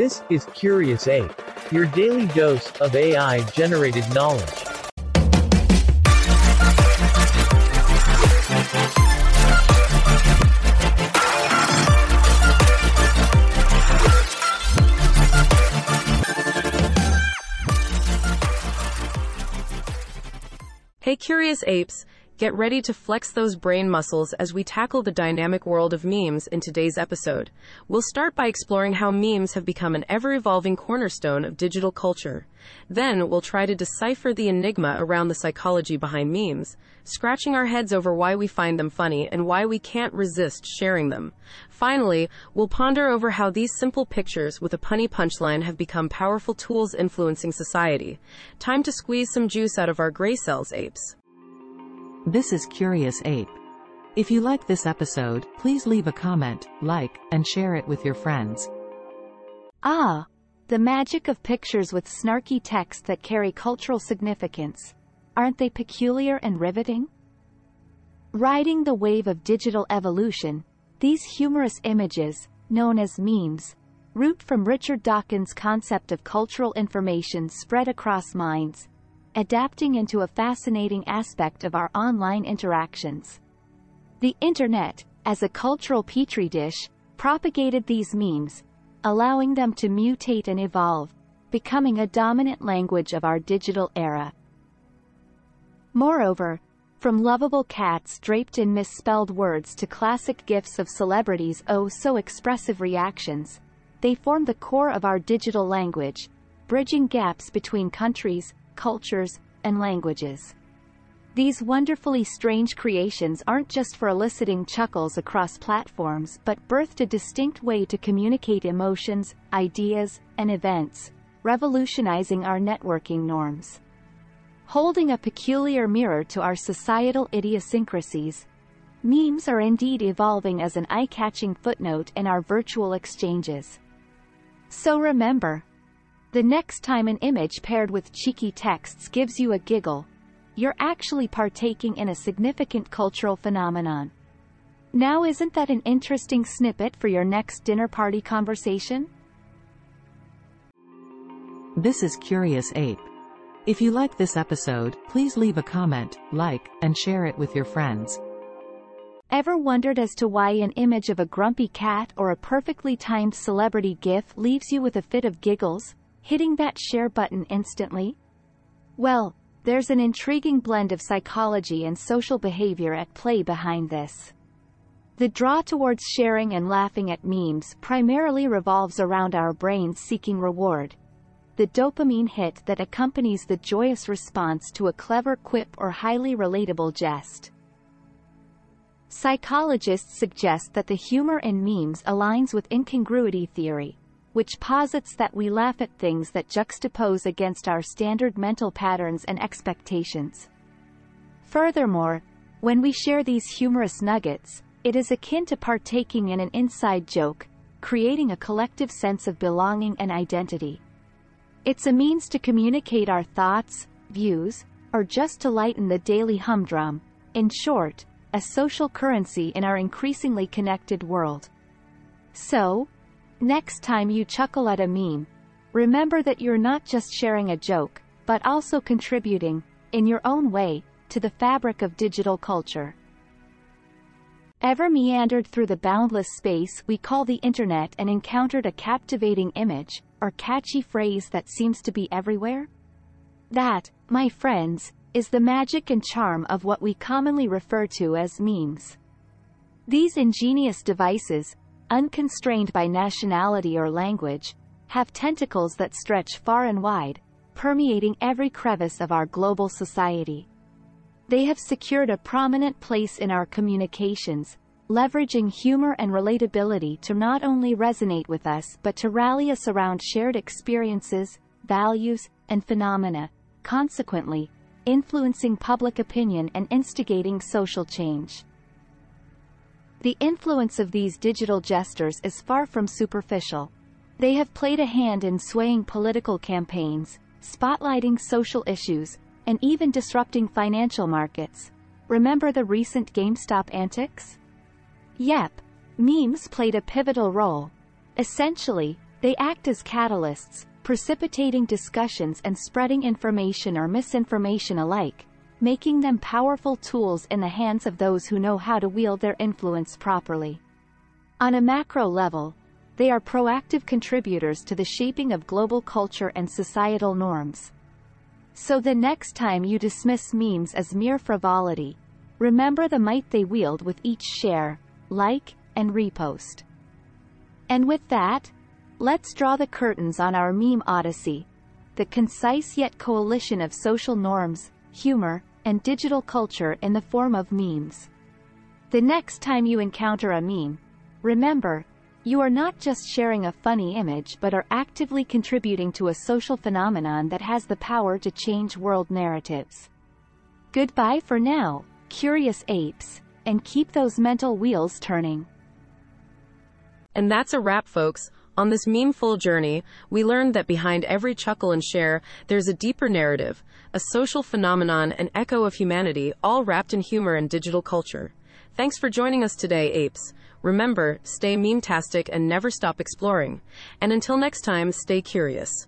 This is Curious Ape, your daily dose of AI generated knowledge. Hey curious apes, get ready to flex those brain muscles as we tackle the dynamic world of memes in today's episode. We'll start by exploring how memes have become an ever evolving cornerstone of digital culture. Then we'll try to decipher the enigma around the psychology behind memes, scratching our heads over why we find them funny and why we can't resist sharing them. Finally, we'll ponder over how these simple pictures with a punny punchline have become powerful tools influencing society. Time to squeeze some juice out of our gray cells, apes. This is Curious Ape. If you like this episode, please leave a comment, like, and share it with your friends. Ah, the magic of pictures with snarky text that carry cultural significance. Aren't they peculiar and riveting? Riding the wave of digital evolution, these humorous images, known as memes, root from Richard Dawkins' concept of cultural information spread across minds, adapting into a fascinating aspect of our online interactions. The Internet, as a cultural petri dish, propagated these memes, allowing them to mutate and evolve, becoming a dominant language of our digital era. Moreover, from lovable cats draped in misspelled words to classic gifs of celebrities' oh so expressive reactions, they form the core of our digital language, bridging gaps between countries, cultures, and languages. These wonderfully strange creations aren't just for eliciting chuckles across platforms but birthed a distinct way to communicate emotions, ideas, and events, revolutionizing our networking norms holding a peculiar mirror to our societal idiosyncrasies. Memes are indeed evolving as an eye-catching footnote in our virtual exchanges. So remember, the next time an image paired with cheeky texts gives you a giggle, you're actually partaking in a significant cultural phenomenon. Now isn't that an interesting snippet for your next dinner party conversation? This is Curious Ape. If you like this episode, please leave a comment, like, and share it with your friends. Ever wondered as to why an image of a grumpy cat or a perfectly timed celebrity gif leaves you with a fit of giggles, hitting that share button instantly? Well, there's an intriguing blend of psychology and social behavior at play behind this. The draw towards sharing and laughing at memes primarily revolves around our brains seeking reward, the dopamine hit that accompanies the joyous response to a clever quip or highly relatable jest. Psychologists suggest that the humor in memes aligns with incongruity theory, which posits that we laugh at things that juxtapose against our standard mental patterns and expectations. Furthermore, when we share these humorous nuggets, it is akin to partaking in an inside joke, creating a collective sense of belonging and identity. It's a means to communicate our thoughts, views, or just to lighten the daily humdrum, in short, a social currency in our increasingly connected world. So, next time you chuckle at a meme, remember that you're not just sharing a joke, but also contributing, in your own way, to the fabric of digital culture. Ever meandered through the boundless space we call the internet and encountered a captivating image, or catchy phrase that seems to be everywhere? That, my friends, is the magic and charm of what we commonly refer to as memes. These ingenious devices, unconstrained by nationality or language, have tentacles that stretch far and wide, permeating every crevice of our global society. They have secured a prominent place in our communications, leveraging humor and relatability to not only resonate with us but to rally us around shared experiences, values, and phenomena, consequently, influencing public opinion and instigating social change. The influence of these digital jesters is far from superficial. They have played a hand in swaying political campaigns, spotlighting social issues, and even disrupting financial markets. Remember the recent GameStop antics? Yep, memes played a pivotal role. Essentially, They act as catalysts, precipitating discussions and spreading information or misinformation alike, making them powerful tools in the hands of those who know how to wield their influence properly. On a macro level, they are proactive contributors to the shaping of global culture and societal norms. So the next time you dismiss memes as mere frivolity, remember the might they wield with each share, like, and repost. And with that, let's draw the curtains on our meme odyssey, the concise yet coalition of social norms, humor, and digital culture in the form of memes. The next time you encounter a meme, remember, you are not just sharing a funny image but are actively contributing to a social phenomenon that has the power to change world narratives. Goodbye for now, curious apes, and keep those mental wheels turning. And that's a wrap, folks. On this memeful journey, we learned that behind every chuckle and share, there's a deeper narrative, a social phenomenon, an echo of humanity, all wrapped in humor and digital culture. Thanks for joining us today, apes. Remember, stay meme-tastic and never stop exploring. And until next time, stay curious.